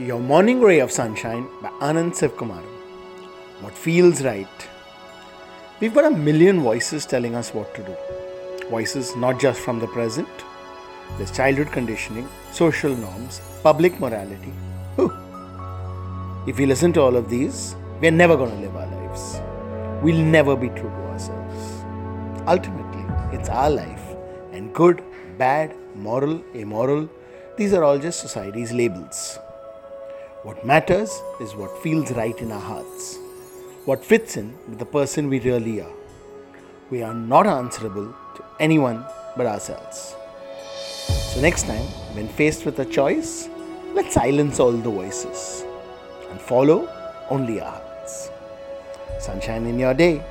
Your Morning Ray of Sunshine by Anand Sivkumaram. What feels right? We've got a million voices telling us what to do. Voices not just from the present, there's childhood conditioning, social norms, public morality. Whew. If we listen to all of these, we're never going to live our lives. We'll never be true to ourselves. Ultimately, it's our life, and good, bad, moral, immoral, these are all just society's labels. What matters is what feels right in our hearts, what fits in with the person we really are. We are not answerable to anyone but ourselves. So, next time, when faced with a choice, let's silence all the voices and follow only our hearts. Sunshine in your day.